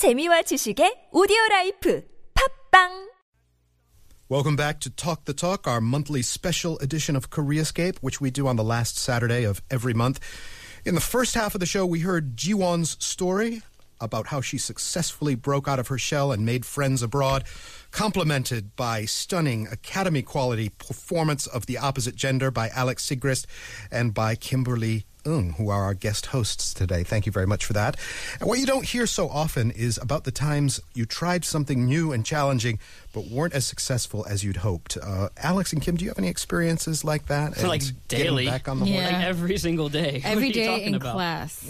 재미와 지식의 오디오 라이프 팟빵 Welcome back to Talk the Talk, our monthly special edition of Koreascape, which we do on the last Saturday of every month. In the first half of the show, we heard Jiwon's story about how she successfully broke out of her shell and made friends abroad, complemented by stunning Academy quality performance of the opposite gender by Alex Sigrist and by Kimberley Ng, who are our guest hosts today. Thank you very much for that. And what you don't hear so often is about the times you tried something new and challenging, but weren't as successful as you'd hoped. Uh, Alex and Kim, do you have any experiences like that? For, like, daily. back on the Yeah. Like every single day. What are Every you day in about? class.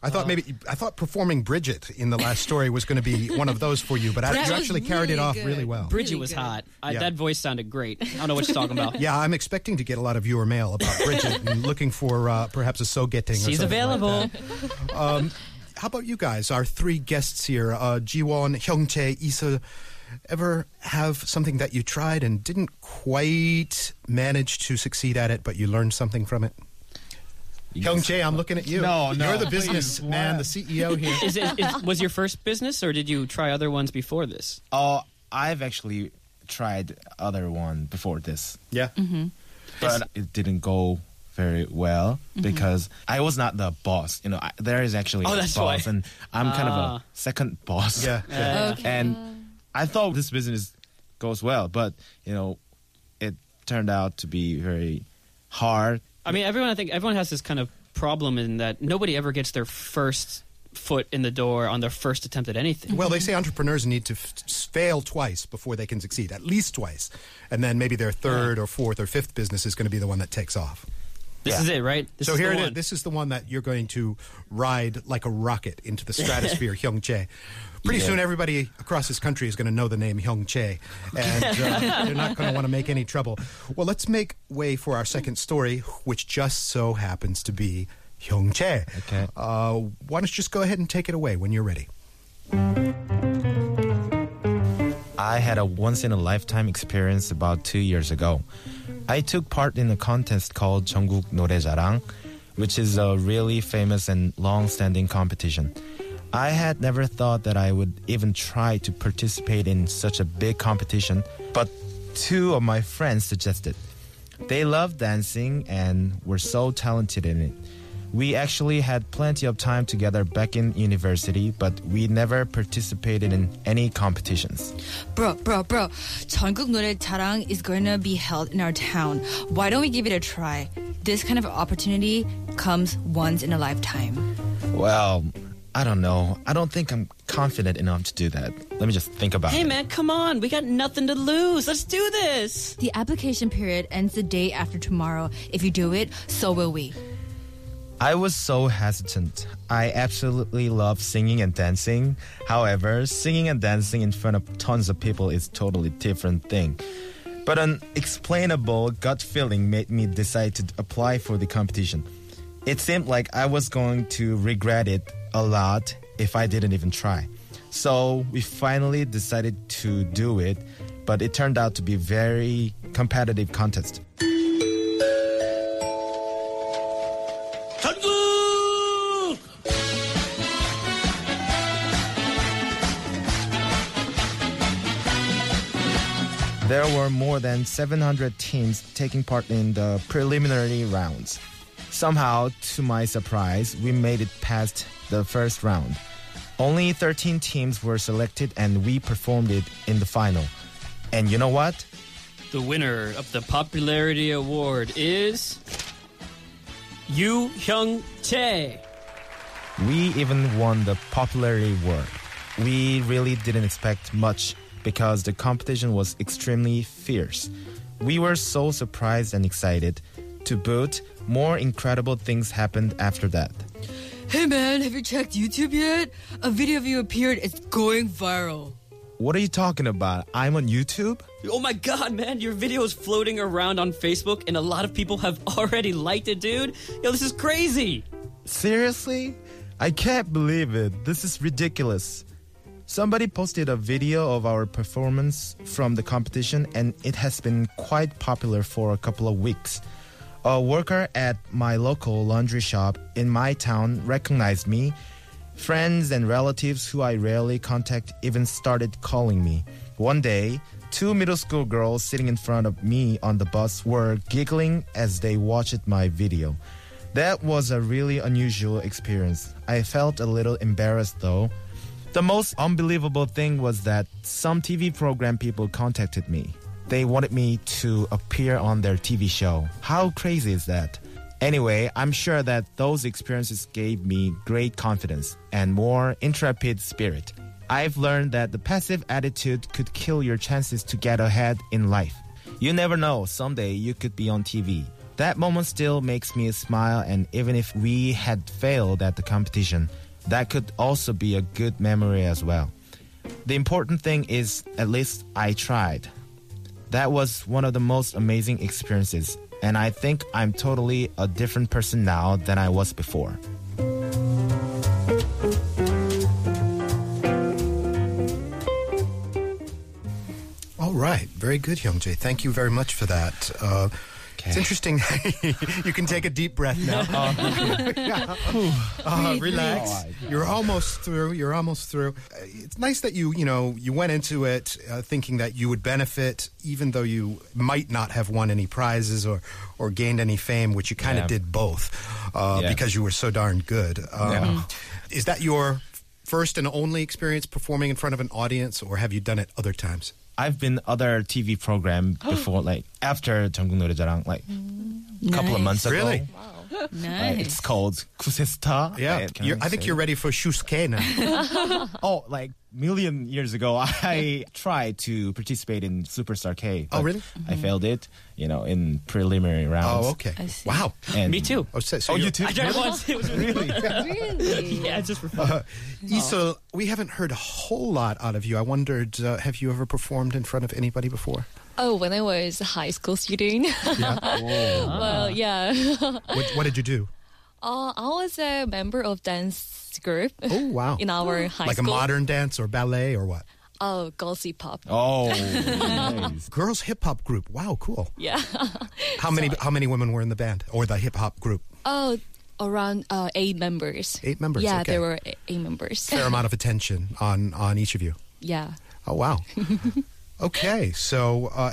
I thought maybe I thought performing Bridget in the last story was going to be one of those for you, but I, you was actually carried it off good. really well. Bridget Really was good. hot. I, Yeah. That voice sounded great. I don't know what you're talking about. Yeah, I'm expecting to get a lot of viewer mail about Bridget and looking for uh, perhaps a so getting. She's available. How about you guys? Our three guests here, uh, Jiwon, Hyungchae, Isa. Ever have something that you tried and didn't quite manage to succeed at it, but you learned something from it? Hyungchae, I'm looking at you. No, no, You're the business man, the CEO here. Is it, is, was your first business, or did you try other ones before this? Oh, I've actually tried other one before this, yeah. but it didn't go very well because I was not the boss. You know, I, there is actually Oh, a that's boss, why. and I'm kind of Ah. a second boss. Yeah. yeah. Uh, and I thought this business goes well, but you know, it turned out to be very hard. I mean, everyone. I think everyone has this kind of problem in that nobody ever gets their first foot in the door on their first attempt at anything. Well, they say entrepreneurs need to f- fail twice before they can succeed, at least twice. And then maybe their third or fourth or fifth business is going to be the one that takes off. This Yeah. is it, right? This so is here the it is. one. This is the one that you're going to ride like a rocket into the stratosphere, Hyungchae pretty yeah. soon everybody across this country is going to know the name Hyung Chae, and uh, they're not going to want to make any trouble. Well, let's make way for our second story, which just so happens to be Hyung Chae. Okay. Uh, why don't you just go ahead and take it away when you're ready? I had a once in a lifetime experience about two years ago. I took part in a contest called Jeonguk Noraejarang, which is a really famous and long standing competition. I had never thought that I would even try to participate in such a big competition, but two of my friends suggested. They loved dancing and were so talented in it. We actually had plenty of time together back in university, but we never participated in any competitions. Bro, bro, bro. 전국 노래 자랑 is going to be held in our town. Why don't we give it a try? This kind of opportunity comes once in a lifetime. Well, I don't know. I don't think I'm confident enough to do that. Let me just think about hey, it. Hey, man, come on. We got nothing to lose. Let's do this. The application period ends the day after tomorrow. If you do it, so will we. I was so hesitant. I absolutely love singing and dancing. However, singing and dancing in front of tons of people is totally different thing. But an explainable gut feeling made me decide to apply for the competition. It seemed like I was going to regret it a lot if I didn't even try. So we finally decided to do it, but it turned out to be very competitive contest. There were more than 700 teams taking part in the preliminary rounds. Somehow, to my surprise, we made it past the first round. Only 13 teams were selected and we performed it in the final. And you know what? The winner of the popularity award is Yu Hyung Chae. We even won the popularity award. We really didn't expect much because the competition was extremely fierce. We were so surprised and excited. To boot, more incredible things happened after that. Hey man, have you checked YouTube yet? A video of you appeared. It's going viral. What are you talking about? I'm on YouTube? Oh my god, man, your video is floating around on Facebook and a lot of people have already liked it, dude. Yo, this is crazy. Seriously? I can't believe it. This is ridiculous. Somebody posted a video of our performance from the competition, and it has been quite popular for a couple of weeks. A worker at my local laundry shop in my town recognized me, Friends and relatives who I rarely contact even started calling me. One day, two middle school girls sitting in front of me on the bus were giggling as they watched my video. That was a really unusual experience. I felt a little embarrassed though. The most unbelievable thing was that some TV program people contacted me. They wanted me to appear on their TV show. How crazy is that? Anyway, I'm sure that those experiences gave me great confidence and more intrepid spirit. I've learned that the passive attitude could kill your chances to get ahead in life. You never know, someday you could be on TV. That moment still makes me smile, and even if we had failed at the competition, that could also be a good memory as well. The important thing is, at least I tried. That was one of the most amazing experiences, and I think I'm totally a different person now than I was before. All right, very good, Hyungchae. Thank you very much for that. Uh, It's interesting. you can take a deep breath now. Uh, relax. You're almost through. You're almost through. Uh, It's nice that you, you know, you went into it uh, thinking that you would benefit, even though you might not have won any prizes or, or gained any fame, which you kind of Yeah. did both uh, Yeah. because you were so darn good. Um, Yeah. Is that your first and only experience performing in front of an audience, or have you done it other times? I've been other TV program before, like after 전국 노래자랑, like a couple of months ago. Really? Like, Nice. it's called Kusesta. Yeah, Can You're, I think say you're it? ready for Shusuke now. Oh, like million years ago, I tried to participate in Superstar K. Oh, but really? I failed it. You know, in preliminary rounds. oh, okay. I see. Wow. And Me too. Oh, so, so Oh, you too? I tried it once. It was really, Really? yeah, I just for fun. Iseul, we haven't heard a whole lot out of you. I wondered, uh, have you ever performed in front of anybody before? Oh, when I was a high school student. Yeah. Well, yeah. What, what did you do? Uh, I was a member of dance group Oh, wow. in our high like school. a modern dance or ballet or what? Oh, Gauzy Pop. Oh, nice. Girls hip hop group. Wow, cool. Yeah. How many how many women were in the band or the hip hop group? oh, around uh, eight members. Eight members, Yeah, okay. there were eight, eight members. Fair amount of attention on on each of you. yeah. Oh, wow. okay, so uh,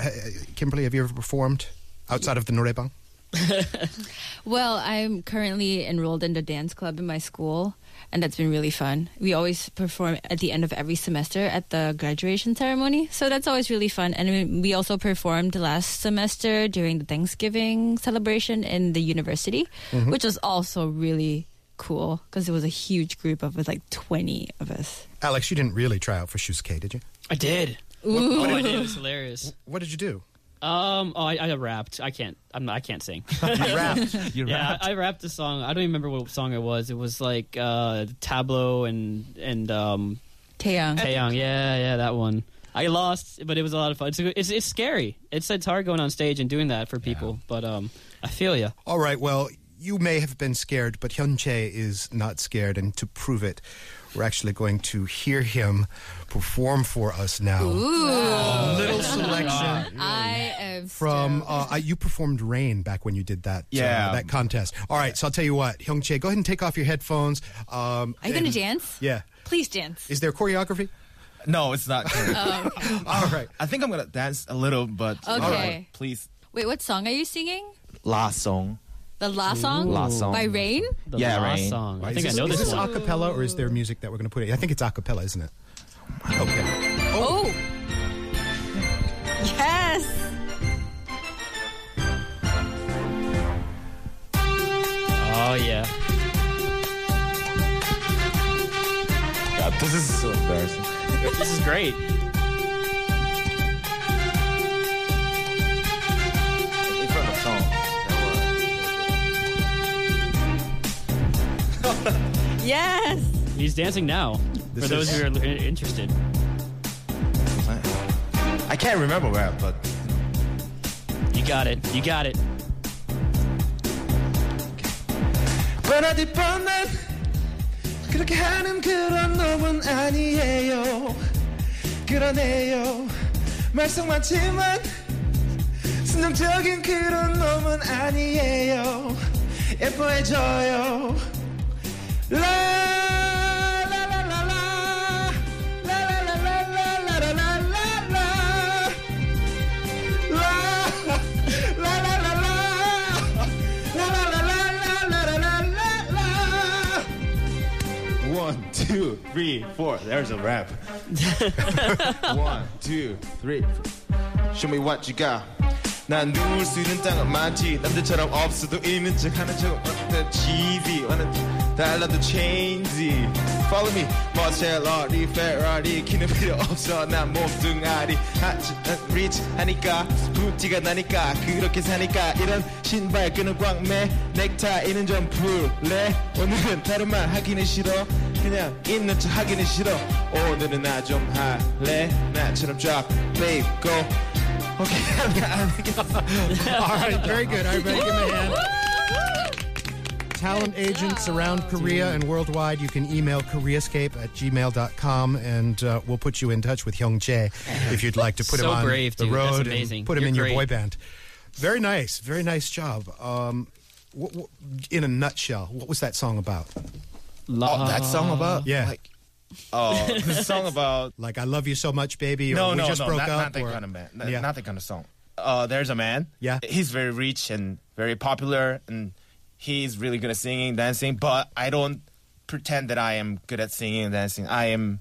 Kimberley, have you ever performed outside of the noraebang? Well, I'm currently enrolled in the dance club in my school, and that's been really fun. We always perform at the end of every semester at the graduation ceremony, so that's always really fun. And we- we also performed last semester during the Thanksgiving celebration in the university, mm-hmm. which was also really cool because it was a huge group of like 20 of us. Alex, you didn't really try out for Shusuke, did you? I did. Oh, I did. It was hilarious. What did you do? Um, oh, I, I rapped. I can't. I'm not, I can't sing. You rapped. You yeah, rapped. I, I rapped a song. I don't even remember what song it was. It was like uh, Tablo and and um, Taeyang. Taeyang. Yeah, yeah, that one. I lost, but it was a lot of fun. It's it's, it's scary. It's it's hard going on stage and doing that for people. But um, I feel you. All right, well, you may have been scared, but Hyungchae is not scared, and to prove it, we're actually going to hear him perform for us now. A little selection I am from uh, uh, you performed Rain back when you did that uh, Yeah. that contest. All right, so I'll tell you what, Hyungchae, go ahead and take off your headphones. Um, Are you going and- to dance? Yeah. Please dance. Is there choreography? No, it's not. All right. I think I'm gonna dance a little, but Okay. all right, please. Wait, what song are you singing? Last song. The last song? Last song. By Rain? The Yeah, last Rain. song. I Is think I this, know is this this one. a cappella or is there music that we're going to put in? I think it's a cappella, isn't it? Okay. Oh! Yes! Oh yeah. God, this is so embarrassing. This is great. Yes! He's dancing now. This for those is- who are interested. I can't remember where, but You got it. You got it. 뻔하디 뻔한 그렇게 하는 그런 놈은 아니에요 그러네요 말썽 많지만 순정적인 그런 놈은 아니에요 예뻐해줘요 one, two, three, four. There's a rap. One, two, three. Show me what you got. 난 누울 수 있는 땅은 많지 남들처럼 없어도 있는 하는 척 어때 TV 완전 달라도 체인지 Follow me. 머셀러리 페라리 키는 필요 없어. 난 몸뚱아리. 하지 리치 하니까. 부티가 나니까. 그렇게 사니까. 이런 신발 끈은 꽉매. 넥타이는 좀 풀래. 오늘은 다른 말 하기는 싫어. 그냥 있는 척 하기는 싫어. 오늘은 나 좀 할래. 나처럼 drop babe go. Okay. All right, very good. Everybody give him a hand. Talent agents around Korea and worldwide, you can email koreascape at gmail.com and uh, we'll put you in touch with Hyung Chae if you'd like to put him on brave, the road and put him You're in your boy band. Very nice. Very nice job. Um, wh- wh- in a nutshell, what was that song about? Oh, that song about Yeah. like oh the song about Like, I love you so much, baby, or no we no just no broke not, up? not that or- kind of band not, Yeah. not that kind of song. Uh, there's a man. Yeah. he's very rich and very popular, and he's really good at singing, dancing. But I don't pretend that I am good at singing and dancing. I am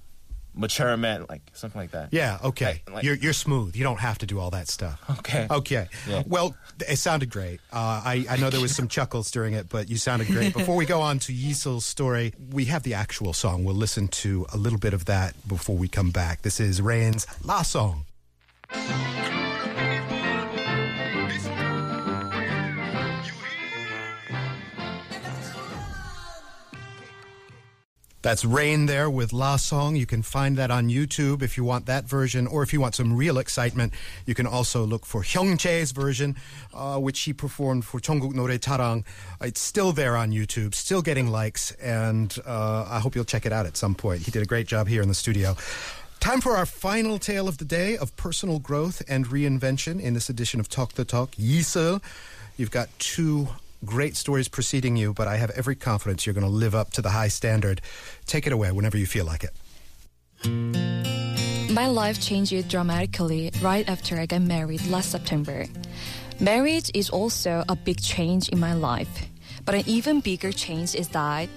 mature man, like something like that. Yeah, okay. Like- like- you're, you're smooth. You don't have to do all that stuff. Okay. Okay. Yeah. Well, it sounded great. Uh, I, I know there was some chuckles during it, but you sounded great. Before we go on to Yiseul's story, we have the actual song. We'll listen to a little bit of that before we come back. This is Rain's La Song. That's Rain there with La Song. You can find that on YouTube if you want that version, or if you want some real excitement, you can also look for Hyung Chae's version, uh, which he performed for Jeonguk Norae Jarang. It's still there on YouTube, still getting likes, and uh, I hope you'll check it out at some point. He did a great job here in the studio. Time for our final tale of the day of personal growth and reinvention in this edition of Talk the Talk. Yiseul, you've got two great stories preceding you, but I have every confidence you're going to live up to the high standard. Take it away whenever you feel like it. My life changed dramatically right after I got married last September. Marriage is also a big change in my life, but an even bigger change is that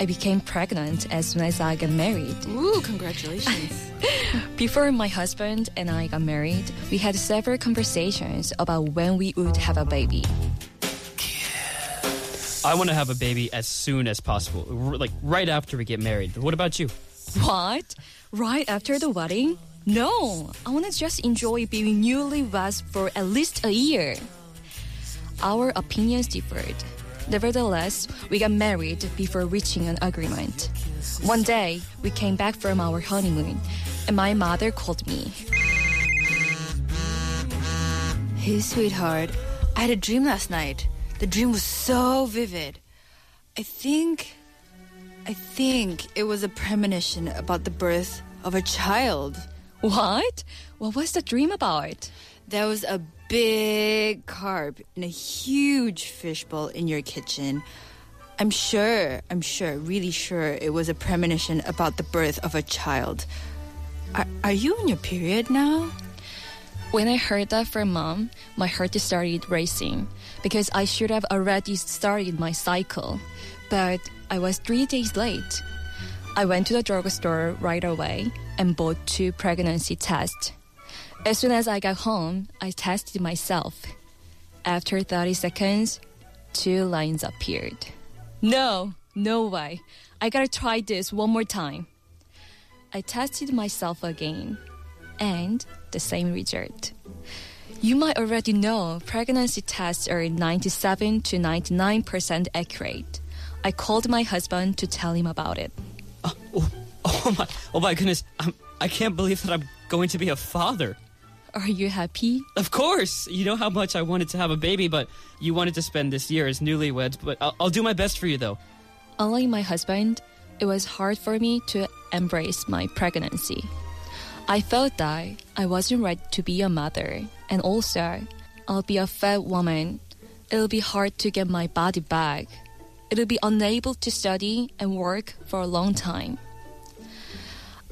I became pregnant as soon as I got married. Ooh, congratulations. Before my husband and I got married, we had several conversations about when we would have a baby. I want to have a baby as soon as possible, r- like right after we get married. What about you? What? Right after the wedding? No, I want to just enjoy being newlyweds for at least a year. Our opinions differed. Nevertheless, we got married before reaching an agreement. One day, we came back from our honeymoon, and my mother called me. Hey, sweetheart. I had a dream last night. The dream was so vivid. I think. I think it was a premonition about the birth of a child. What? What was the dream about? There was a big carp in a huge fishbowl in your kitchen. I'm sure, I'm sure, really sure it was a premonition about the birth of a child. Are, are you in your period now? When I heard that from mom, my heart started racing because I should have already started my cycle. But I was three days late. I went to the drugstore right away and bought two pregnancy tests. As soon as I got home, I tested myself. After 30 seconds, two lines appeared. No, no way. I gotta try this one more time. I tested myself again, and the same result. You might already know pregnancy tests are 97 to 99% accurate. I called my husband to tell him about it. Oh, oh, oh my! Oh my goodness! I'm, I can't believe that I'm going to be a father. Are you happy? Of course, you know how much I wanted to have a baby, but you wanted to spend this year as newlyweds. But I'll, I'll do my best for you, though. Unlike my husband, it was hard for me to embrace my pregnancy. I felt that I wasn't ready to be a mother, and also, I'll be a fat woman. It'll be hard to get my body back. It'll be unable to study and work for a long time.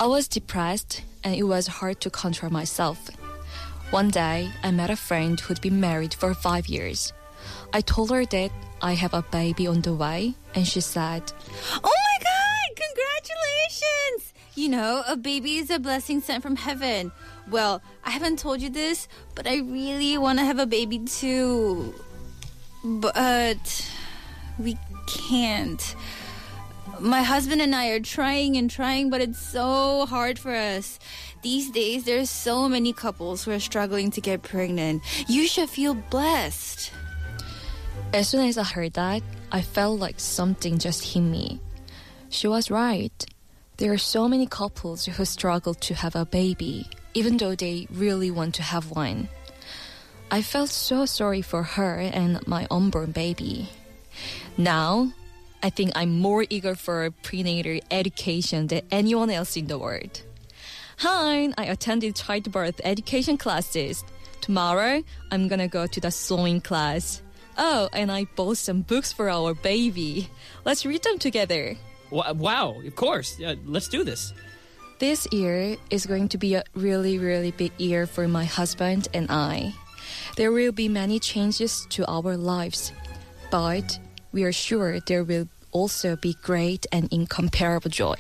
I was depressed, and it was hard to control myself. One day, I met a friend who'd been married for five years. I told her that I have a baby on the way, and she said, Oh my god! Congratulations! You know, a baby is a blessing sent from heaven. Well, I haven't told you this, but I really want to have a baby too. But we can't. My husband and I are trying and trying, but it's so hard for us. These days, there's so many couples who are struggling to get pregnant. You should feel blessed. As soon as I heard that, I felt like something just hit me. She was right. There are so many couples who struggle to have a baby, even though they really want to have one. I felt so sorry for her and my unborn baby. Now, I think I'm more eager for prenatal education than anyone else in the world. Hi, I attended childbirth education classes. Tomorrow, I'm gonna go to the sewing class. Oh, and I bought some books for our baby. Let's read them together. Wow, of course. Yeah, let's do this. This year is going to be a really, really big year for my husband and I. There will be many changes to our lives, but we are sure there will also be great and incomparable joy.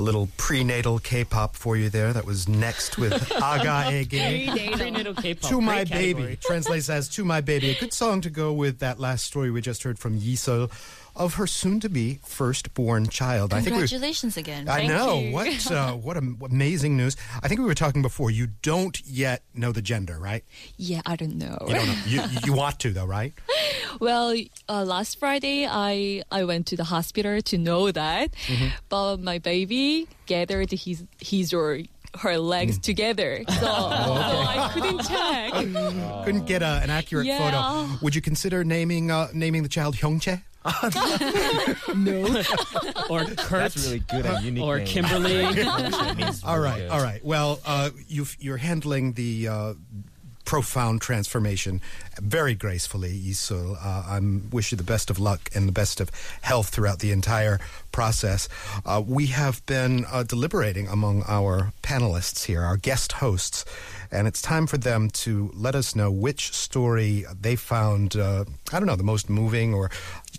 A little prenatal K-pop for you there. That was next with Aga Ege. Prenatal K-pop. To my Great baby translates as "To my baby." A good song to go with that last story we just heard from Yiseul of her soon-to-be first-born child. I think we Congratulations again. I know you. what uh, what amazing news. I think we were talking before. You don't yet know the gender, right? Yeah, I don't know. You don't know. You, you want to though, right? Well, uh, last Friday I I went to the hospital to know that, but my baby gathered his his or her legs together, so, so I couldn't check. Couldn't get a, an accurate Yeah. photo. Would you consider naming uh, naming the child Hyungchae? Or Kurt. That's really good and unique. Or name. Kimberley. It means All really right, good. all right. Well, uh, you've, you're handling the uh, profound transformation very gracefully, Iseul. Uh, I wish you the best of luck and the best of health throughout the entire process. Uh, we have been uh, deliberating among our panelists here, our guest hosts, and it's time for them to let us know which story they found, uh, I don't know, the most moving, or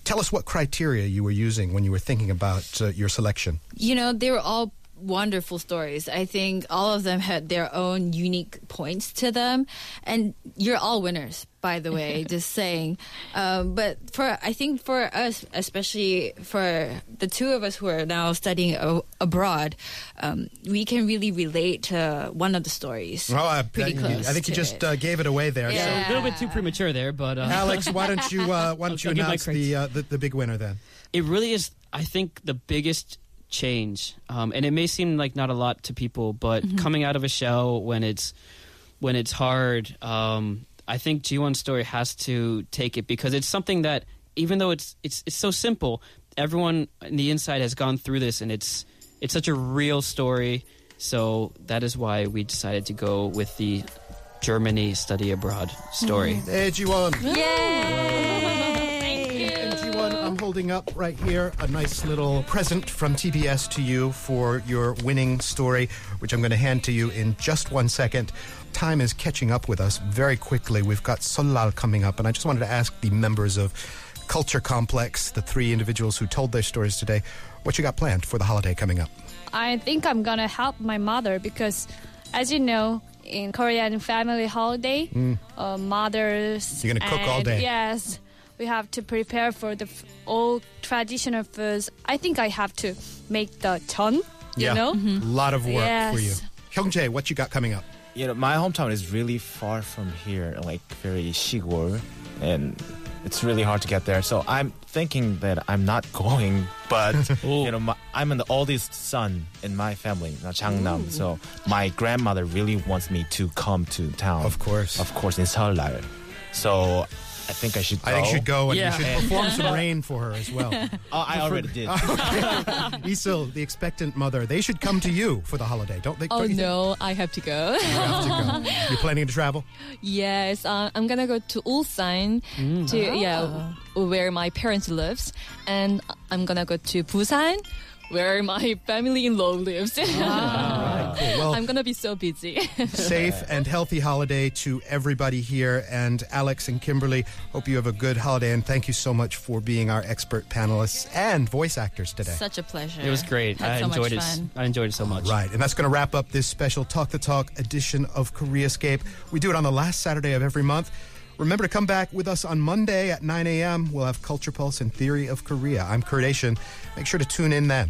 tell us what criteria you were using when you were thinking about uh, your selection. You know, they were all wonderful stories. I think all of them had their own unique points to them, and you're all winners. By the way, just saying. Um, but for I think for us, especially for the two of us who are now studying a- abroad, um, we can really relate to one of the stories. Oh, I, Pretty I- close I think you just it. uh, gave it away there. Yeah. a little bit too premature there, but uh, Alex, why don't you uh, why don't you I'll announce the, uh, the the big winner then? it really is i think the biggest change. Um, and it may seem like not a lot to people but coming out of a shell when it's when it's hard um, i think Jiwon's story has to take it because it's something that even though it's it's it's so simple everyone in the inside has gone through this and it's it's such a real story. So that is why we decided to go with the germany study abroad story. Hey, Jiwon. Yay! And Jiwon, I'm holding up right here a nice little present from TBS to you for your winning story, which I'm going to hand to you in just one second. Time is catching up with us very quickly. We've got Seollal coming up, and I just wanted to ask the members of Culture Complex, the three individuals who told their stories today, what you got planned for the holiday coming up. I think I'm gonna help my mother because, as you know, in Korean family holiday, uh, mothers Mm. You're gonna cook all day. Yes, we have to prepare for the old traditional foods. I think I have to make the ton. Yeah. You know, mm-hmm. a lot of work for you. Hyungchae, what you got coming up? You know, my hometown is really far from here, like very Shigor, and it's really hard to get there. So I'm thinking that I'm not going, but you know, my, I'm the oldest son in my family, now Jangnam. So my grandmother really wants me to come to town. Of course. of course, in Seoul. So I think I should. Go. I think you should go and Yeah. you should perform some rain for her as well. Oh, I already did. Iseul, the expectant mother, they should come to you for the holiday, don't they? Oh don't no, I have to go. You have to go. You planning to travel? yes, uh, I'm gonna go to Ulsan to yeah, where my parents lives, and I'm gonna go to Busan, where my family-in-law lives. Ah, cool. Well, I'm gonna be so busy. safe and healthy holiday to everybody here. And Alex and Kimberley, hope you have a good holiday. And thank you so much for being our expert panelists and voice actors today. Such a pleasure. It was great. Had I so much enjoyed it. I enjoyed it so much. Right, and that's going to wrap up this special Talk the Talk edition of Koreascape. We do it on the last Saturday of every month. Remember to come back with us on Monday at 9 a.m. We'll have Culture Pulse and Theory of Korea. I'm Kurt Achin. Make sure to tune in then.